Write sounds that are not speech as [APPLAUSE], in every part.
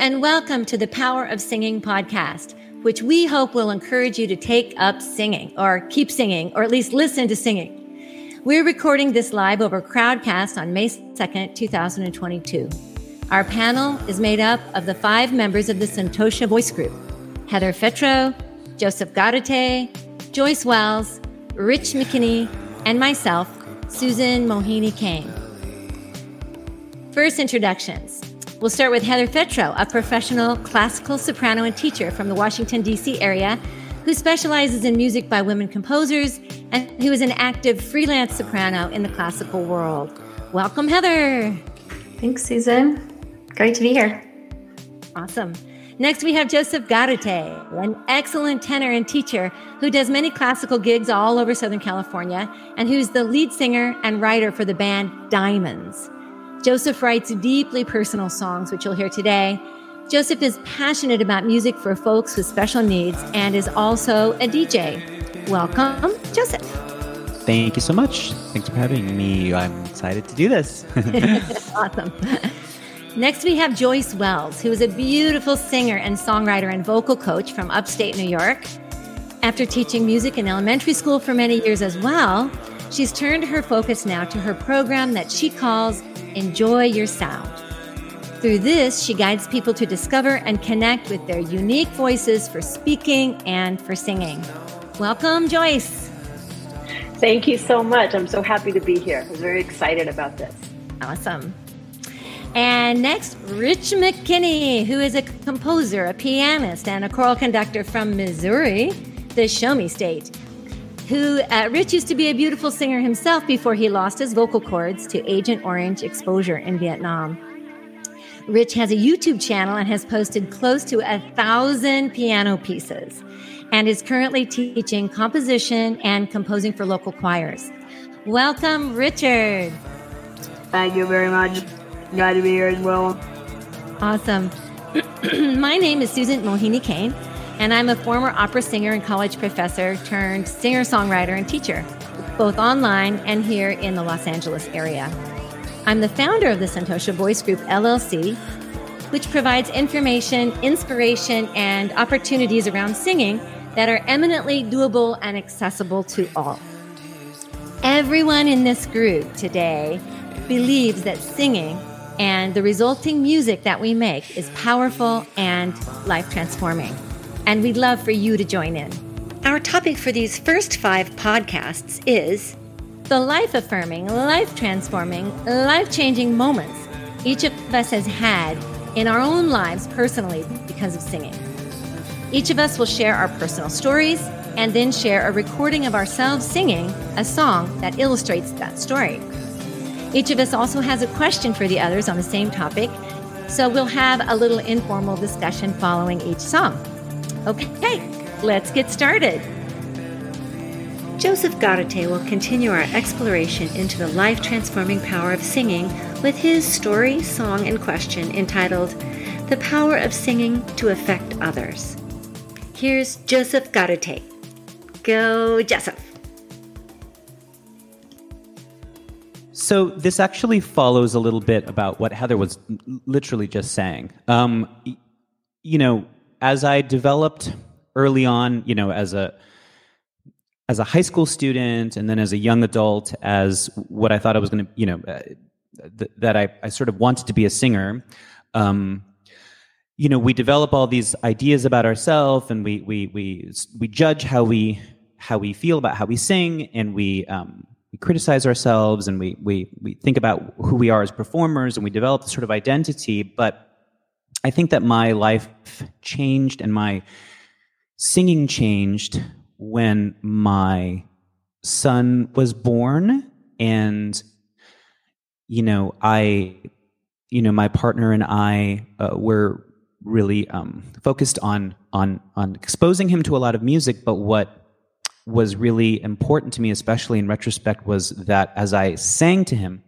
and welcome to the Power of Singing podcast, which we hope will encourage you to take up singing or keep singing or at least listen to singing. We're recording this live over Crowdcast on May 2nd, 2022. Our panel is made up of the five members of the Santosha Voice Group Heather Fetrow, Joseph Garate, Joyce Wells, Rich McKinney, and myself, Susan Mohini Kane. First, introductions. We'll start with Heather Fetrow, a professional classical soprano and teacher from the Washington, D.C. area who specializes in music by women composers and who is an active freelance soprano in the classical world. Welcome, Heather. Thanks, Susan. Great to be here. Awesome. Next, we have Joseph Garate, an excellent tenor and teacher who does many classical gigs all over Southern California and who's the lead singer and writer for the band Diamonds. Joseph writes deeply personal songs, which you'll hear today. Joseph is passionate about music for folks with special needs and is also a DJ. Welcome, Joseph. Thank you so much. Thanks for having me. I'm excited to do this. [LAUGHS] [LAUGHS] awesome. Next, we have Joyce Wells, who is a beautiful singer and songwriter and vocal coach from upstate New York. After teaching music in elementary school for many years as well, she's turned her focus now to her program that she calls Enjoy Your Sound. Through this, she guides people to discover and connect with their unique voices for speaking and for singing. Welcome, Joyce. Thank you so much. I'm so happy to be here. I'm very excited about this. Awesome. And next, Rich McKinney, who is a composer, a pianist, and a choral conductor from Missouri, the Show Me State who uh, Rich used to be a beautiful singer himself before he lost his vocal cords to Agent Orange exposure in Vietnam. Rich has a YouTube channel and has posted close to a thousand piano pieces and is currently teaching composition and composing for local choirs. Welcome, Richard. Thank you very much. Glad to be here as well. Awesome. [CLEARS THROAT] My name is Susan Mohini Kane and I'm a former opera singer and college professor turned singer songwriter and teacher, both online and here in the Los Angeles area. I'm the founder of the Santosha Voice Group LLC, which provides information, inspiration, and opportunities around singing that are eminently doable and accessible to all. Everyone in this group today believes that singing and the resulting music that we make is powerful and life transforming and we'd love for you to join in. Our topic for these first five podcasts is the life affirming, life transforming, life changing moments each of us has had in our own lives personally because of singing. Each of us will share our personal stories and then share a recording of ourselves singing a song that illustrates that story. Each of us also has a question for the others on the same topic, so we'll have a little informal discussion following each song. Okay, let's get started. Joseph Garate will continue our exploration into the life transforming power of singing with his story, song, and question entitled The Power of Singing to Affect Others. Here's Joseph Garate. Go, Joseph. So, this actually follows a little bit about what Heather was literally just saying. Um, you know, as I developed early on, you know, as a as a high school student and then as a young adult, as what I thought I was going to, you know, uh, th- that I, I sort of wanted to be a singer. Um, you know, we develop all these ideas about ourselves, and we we we we judge how we how we feel about how we sing, and we um, we criticize ourselves, and we we we think about who we are as performers, and we develop this sort of identity, but I think that my life changed and my singing changed when my son was born. And you know i you know my partner and i uh, were really um, focused on on on exposing him to a lot of music. But what was really important to me especially in retrospect was that as i sang to him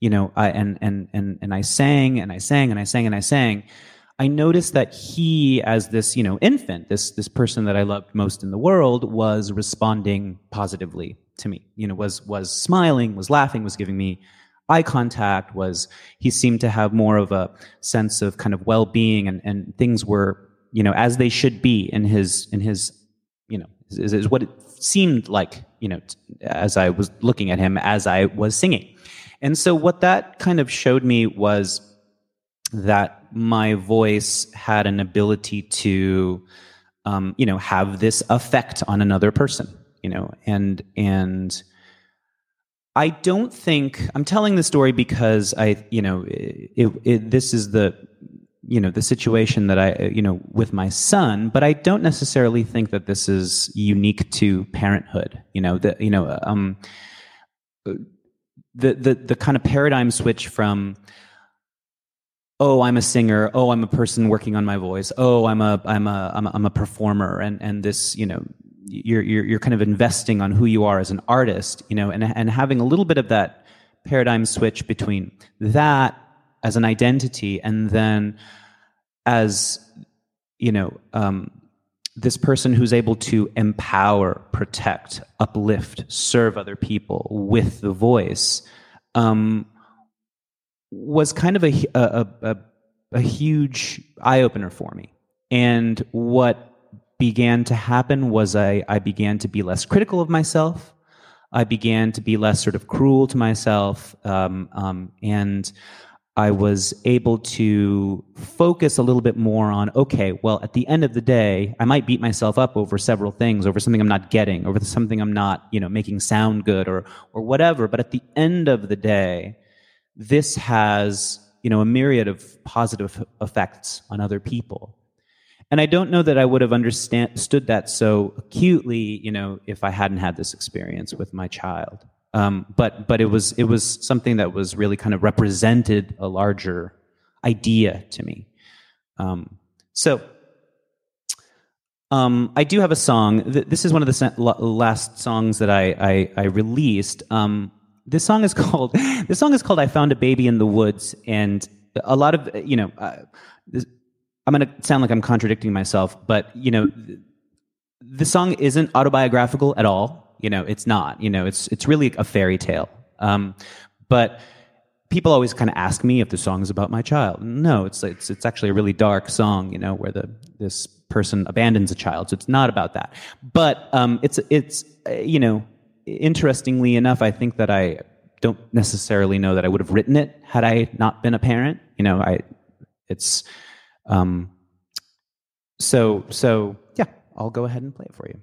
you know, I, and and and and I sang and I sang and I sang and I sang. I noticed that he, as this you know infant, this this person that I loved most in the world, was responding positively to me. You know, was was smiling, was laughing, was giving me eye contact was he seemed to have more of a sense of kind of well-being and, and things were you know as they should be in his in his you know is, is what it seemed like you know as i was looking at him as i was singing and so what that kind of showed me was that my voice had an ability to um, you know have this effect on another person you know and and I don't think I'm telling the story because I, you know, it, it, this is the, you know, the situation that I, you know, with my son. But I don't necessarily think that this is unique to parenthood. You know, the, you know, um, the the the kind of paradigm switch from, oh, I'm a singer. Oh, I'm a person working on my voice. Oh, I'm a I'm a I'm a, I'm a performer, and and this, you know, you're, you're, you're kind of investing on who you are as an artist, you know, and, and having a little bit of that paradigm switch between that as an identity and then as, you know, um, this person who's able to empower, protect, uplift, serve other people with the voice um, was kind of a, a, a, a huge eye opener for me. And what began to happen was I, I began to be less critical of myself. I began to be less sort of cruel to myself. Um, um, and I was able to focus a little bit more on okay, well, at the end of the day, I might beat myself up over several things, over something I'm not getting, over something I'm not, you know, making sound good or or whatever. But at the end of the day, this has, you know, a myriad of positive effects on other people. And I don't know that I would have understood that so acutely, you know, if I hadn't had this experience with my child. Um, but but it was it was something that was really kind of represented a larger idea to me. Um, so um, I do have a song. This is one of the last songs that I I, I released. Um, this song is [LAUGHS] called this song is called "I Found a Baby in the Woods," and a lot of you know. Uh, this, I'm going to sound like I'm contradicting myself, but you know, the song isn't autobiographical at all. You know, it's not. You know, it's it's really a fairy tale. Um, but people always kind of ask me if the song is about my child. No, it's it's it's actually a really dark song. You know, where the this person abandons a child, so it's not about that. But um, it's it's you know, interestingly enough, I think that I don't necessarily know that I would have written it had I not been a parent. You know, I it's um, so, so yeah, I'll go ahead and play it for you.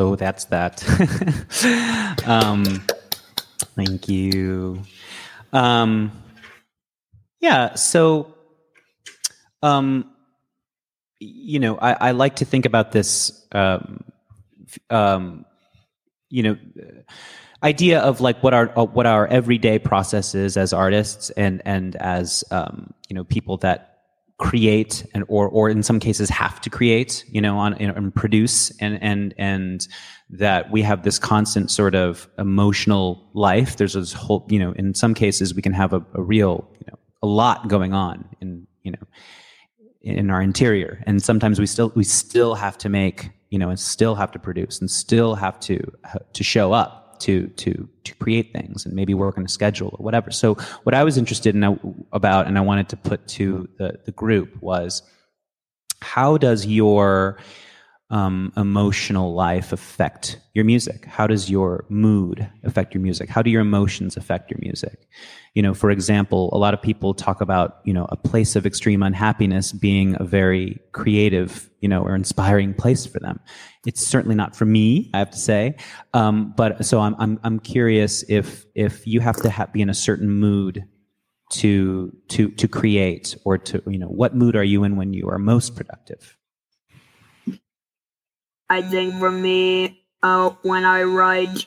So that's that. [LAUGHS] um, thank you. Um, yeah. So, um, you know, I, I like to think about this. Um, um, you know, idea of like what our uh, what our everyday process is as artists and and as um, you know people that create and or or in some cases have to create you know on and produce and and and that we have this constant sort of emotional life. There's this whole you know in some cases we can have a, a real you know a lot going on in you know in our interior. And sometimes we still we still have to make you know and still have to produce and still have to to show up to to to create things and maybe work on a schedule or whatever. So what i was interested in uh, about and i wanted to put to the the group was how does your um, emotional life affect your music? How does your mood affect your music? How do your emotions affect your music? You know, for example, a lot of people talk about, you know, a place of extreme unhappiness being a very creative, you know, or inspiring place for them. It's certainly not for me, I have to say. Um, but so I'm, I'm, I'm curious if, if you have to ha- be in a certain mood to, to, to create or to, you know, what mood are you in when you are most productive? I think for me, uh, when I write,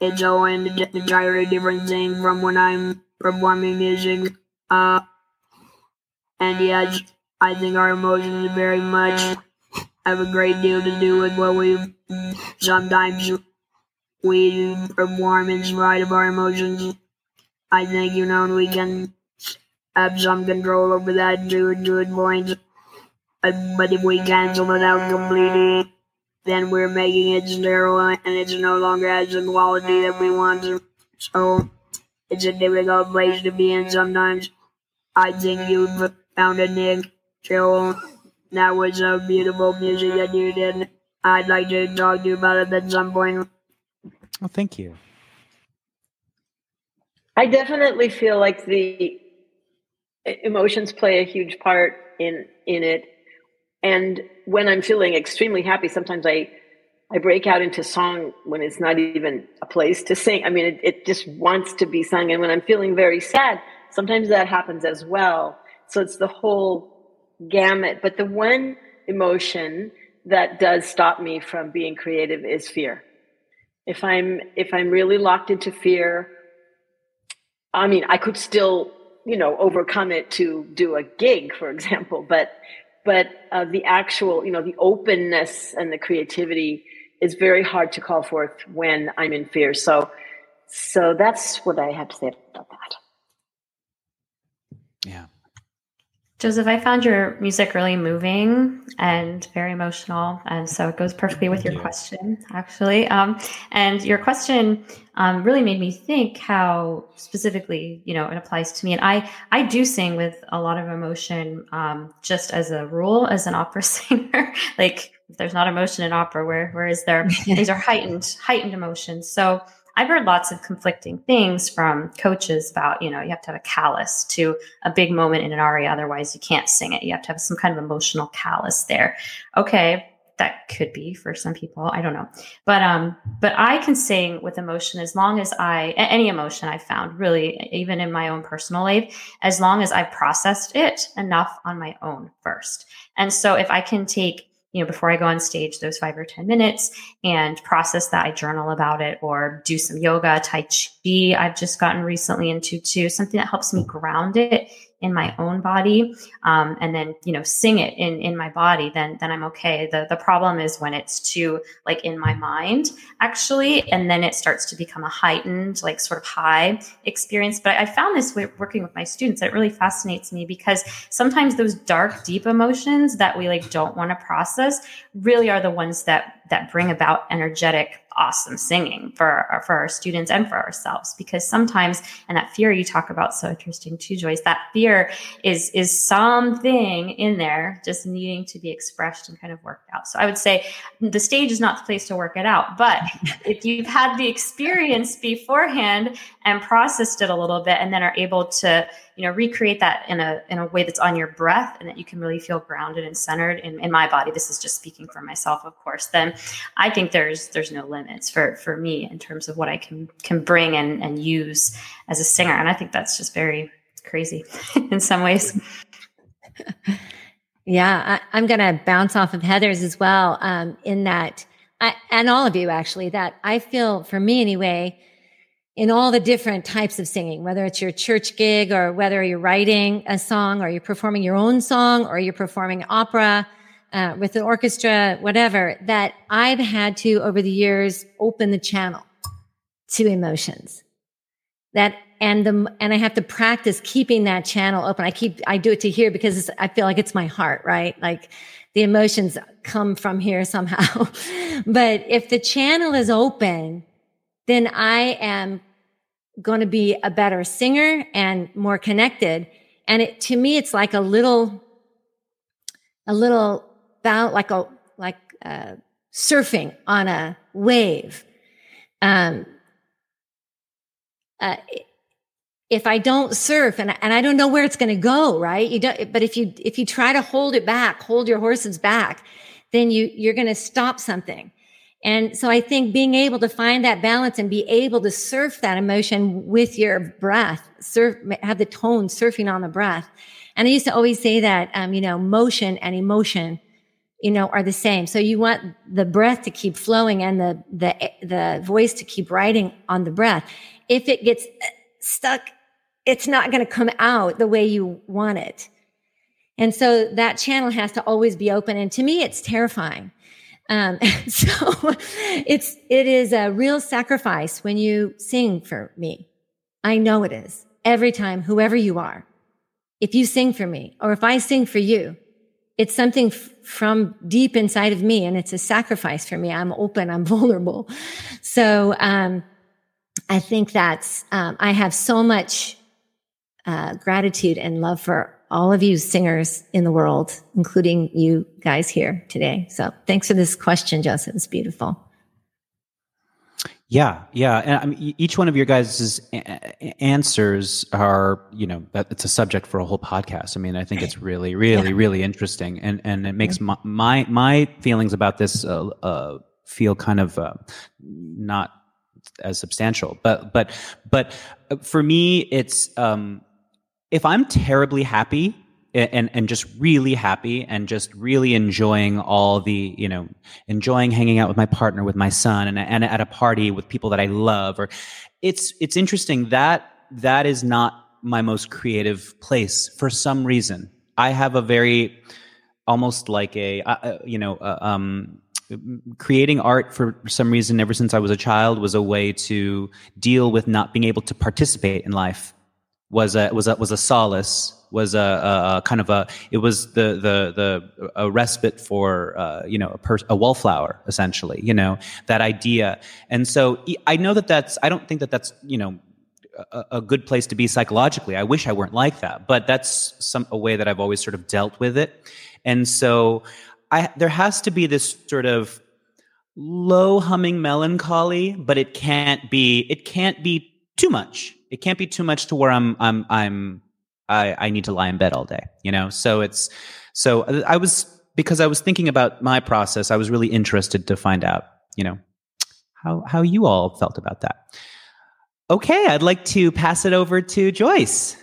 it's all an entirely different thing from when I'm performing music. Uh, and yes, I think our emotions very much have a great deal to do with what we sometimes we perform in spite of our emotions. I think you know we can have some control over that to a good point. But, but if we cancel it out completely, then we're making it sterile and it's no longer has the quality that we want. So it's a difficult place to be in sometimes. I think you've found a Nick. Joel, that was a beautiful music that you did. I'd like to talk to you about it at some point. Oh, thank you. I definitely feel like the emotions play a huge part in in it. And when I'm feeling extremely happy, sometimes I I break out into song when it's not even a place to sing. I mean, it, it just wants to be sung. And when I'm feeling very sad, sometimes that happens as well. So it's the whole gamut. But the one emotion that does stop me from being creative is fear. If I'm if I'm really locked into fear, I mean, I could still, you know, overcome it to do a gig, for example, but but uh, the actual, you know, the openness and the creativity is very hard to call forth when I'm in fear. So, so that's what I have to say about that. Yeah. Joseph, I found your music really moving and very emotional, and so it goes perfectly with your question, actually. Um, and your question um, really made me think how specifically, you know, it applies to me. And I, I do sing with a lot of emotion, um, just as a rule, as an opera [LAUGHS] singer. like, if there's not emotion in opera, where where is there? [LAUGHS] These are heightened, heightened emotions. So I've heard lots of conflicting things from coaches about, you know, you have to have a callus to a big moment in an aria, otherwise you can't sing it. You have to have some kind of emotional callus there. Okay, that could be for some people. I don't know, but um, but I can sing with emotion as long as I any emotion I found really, even in my own personal life, as long as I've processed it enough on my own first. And so if I can take you know, before I go on stage, those five or 10 minutes and process that. I journal about it or do some yoga, Tai Chi. I've just gotten recently into too, something that helps me ground it in my own body um, and then you know sing it in in my body then then i'm okay. The the problem is when it's too like in my mind actually and then it starts to become a heightened like sort of high experience. But i found this working with my students that it really fascinates me because sometimes those dark deep emotions that we like don't want to process really are the ones that that bring about energetic awesome singing for our, for our students and for ourselves. Because sometimes and that fear you talk about so interesting too joyce that fear is is something in there just needing to be expressed and kind of worked out. So i would say the stage is not the place to work it out but [LAUGHS] if you've had the experience beforehand and processed it a little bit and then are able to you know recreate that in a in a way that's on your breath and that you can really feel grounded and centered in, in my body. This is just speaking for myself of course. Then i think there's there's no limits for for me in terms of what i can can bring and and use as a singer. And i think that's just very crazy [LAUGHS] in some ways. [LAUGHS] Yeah, I, I'm going to bounce off of Heather's as well. Um, in that, I, and all of you actually, that I feel for me anyway, in all the different types of singing, whether it's your church gig or whether you're writing a song or you're performing your own song or you're performing opera uh, with an orchestra, whatever, that I've had to over the years open the channel to emotions. That and the and I have to practice keeping that channel open. I keep I do it to here because I feel like it's my heart, right? Like the emotions come from here somehow. [LAUGHS] but if the channel is open, then I am going to be a better singer and more connected. And it to me, it's like a little, a little bout like a like uh, surfing on a wave. Um, uh, if I don't surf and, and I don't know where it's going to go, right? You don't, but if you, if you try to hold it back, hold your horses back, then you, you're going to stop something. And so I think being able to find that balance and be able to surf that emotion with your breath, surf, have the tone surfing on the breath. And I used to always say that, um, you know, motion and emotion, you know, are the same. So you want the breath to keep flowing and the, the, the voice to keep riding on the breath. If it gets stuck, it's not going to come out the way you want it. And so that channel has to always be open. And to me, it's terrifying. Um, [LAUGHS] so it's, it is a real sacrifice when you sing for me. I know it is every time, whoever you are. If you sing for me or if I sing for you, it's something f- from deep inside of me and it's a sacrifice for me. I'm open. I'm [LAUGHS] vulnerable. So, um, I think that's, um, I have so much, uh, gratitude and love for all of you singers in the world, including you guys here today. So thanks for this question, Joseph. It's beautiful. Yeah, yeah, and I mean, each one of your guys' answers are, you know, that it's a subject for a whole podcast. I mean, I think it's really, really, really interesting, and and it makes my my, my feelings about this uh, uh, feel kind of uh, not as substantial. But but but uh, for me, it's um, if I'm terribly happy and and just really happy and just really enjoying all the you know enjoying hanging out with my partner with my son and, and at a party with people that I love or it's it's interesting that that is not my most creative place for some reason. I have a very almost like a uh, uh, you know uh, um creating art for some reason ever since I was a child was a way to deal with not being able to participate in life was a was a was a solace was a, a, a kind of a it was the the the a respite for uh, you know a, pers- a wallflower essentially you know that idea and so I know that that's I don't think that that's you know a, a good place to be psychologically. I wish I weren't like that, but that's some a way that I've always sort of dealt with it. And so I there has to be this sort of low humming melancholy, but it can't be it can't be too much. It can't be too much to where I'm I'm I'm I, I need to lie in bed all day, you know? So it's so uh, I was because I was thinking about my process, I was really interested to find out, you know, how how you all felt about that. Okay, I'd like to pass it over to Joyce.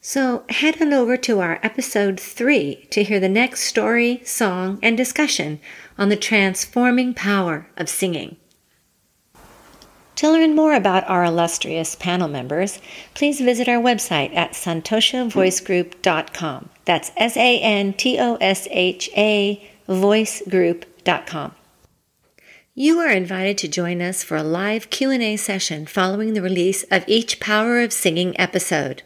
So head on over to our episode three to hear the next story, song, and discussion on the transforming power of singing. To learn more about our illustrious panel members, please visit our website at santoshavoicegroup.com. That's S A N T O S H A voicegroup.com. You are invited to join us for a live Q&A session following the release of each Power of Singing episode.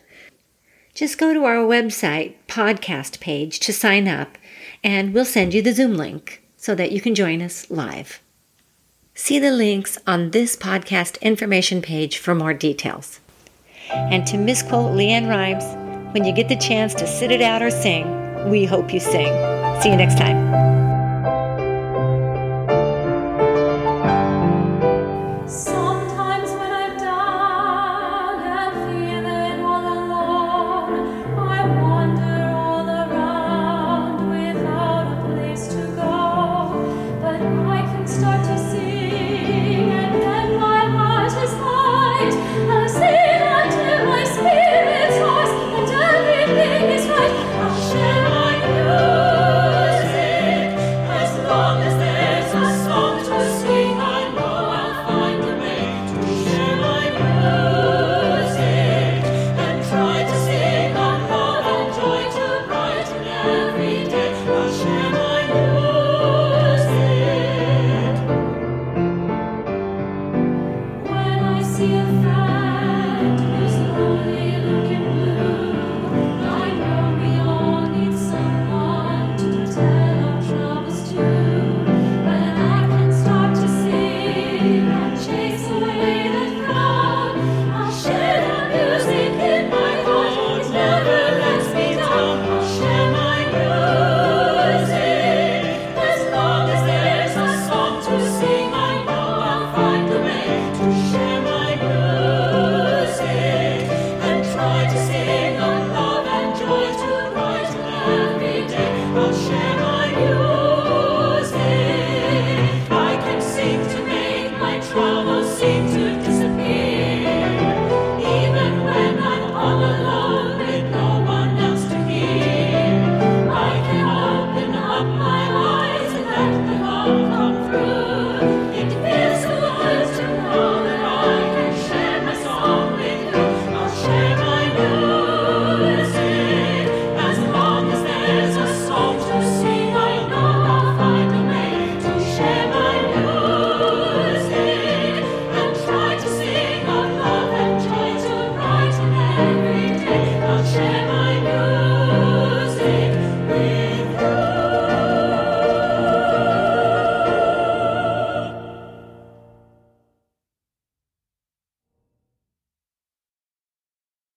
Just go to our website podcast page to sign up and we'll send you the Zoom link so that you can join us live. See the links on this podcast information page for more details. And to misquote LeAnn Rimes, when you get the chance to sit it out or sing, we hope you sing. See you next time. see a friend who's lonely looking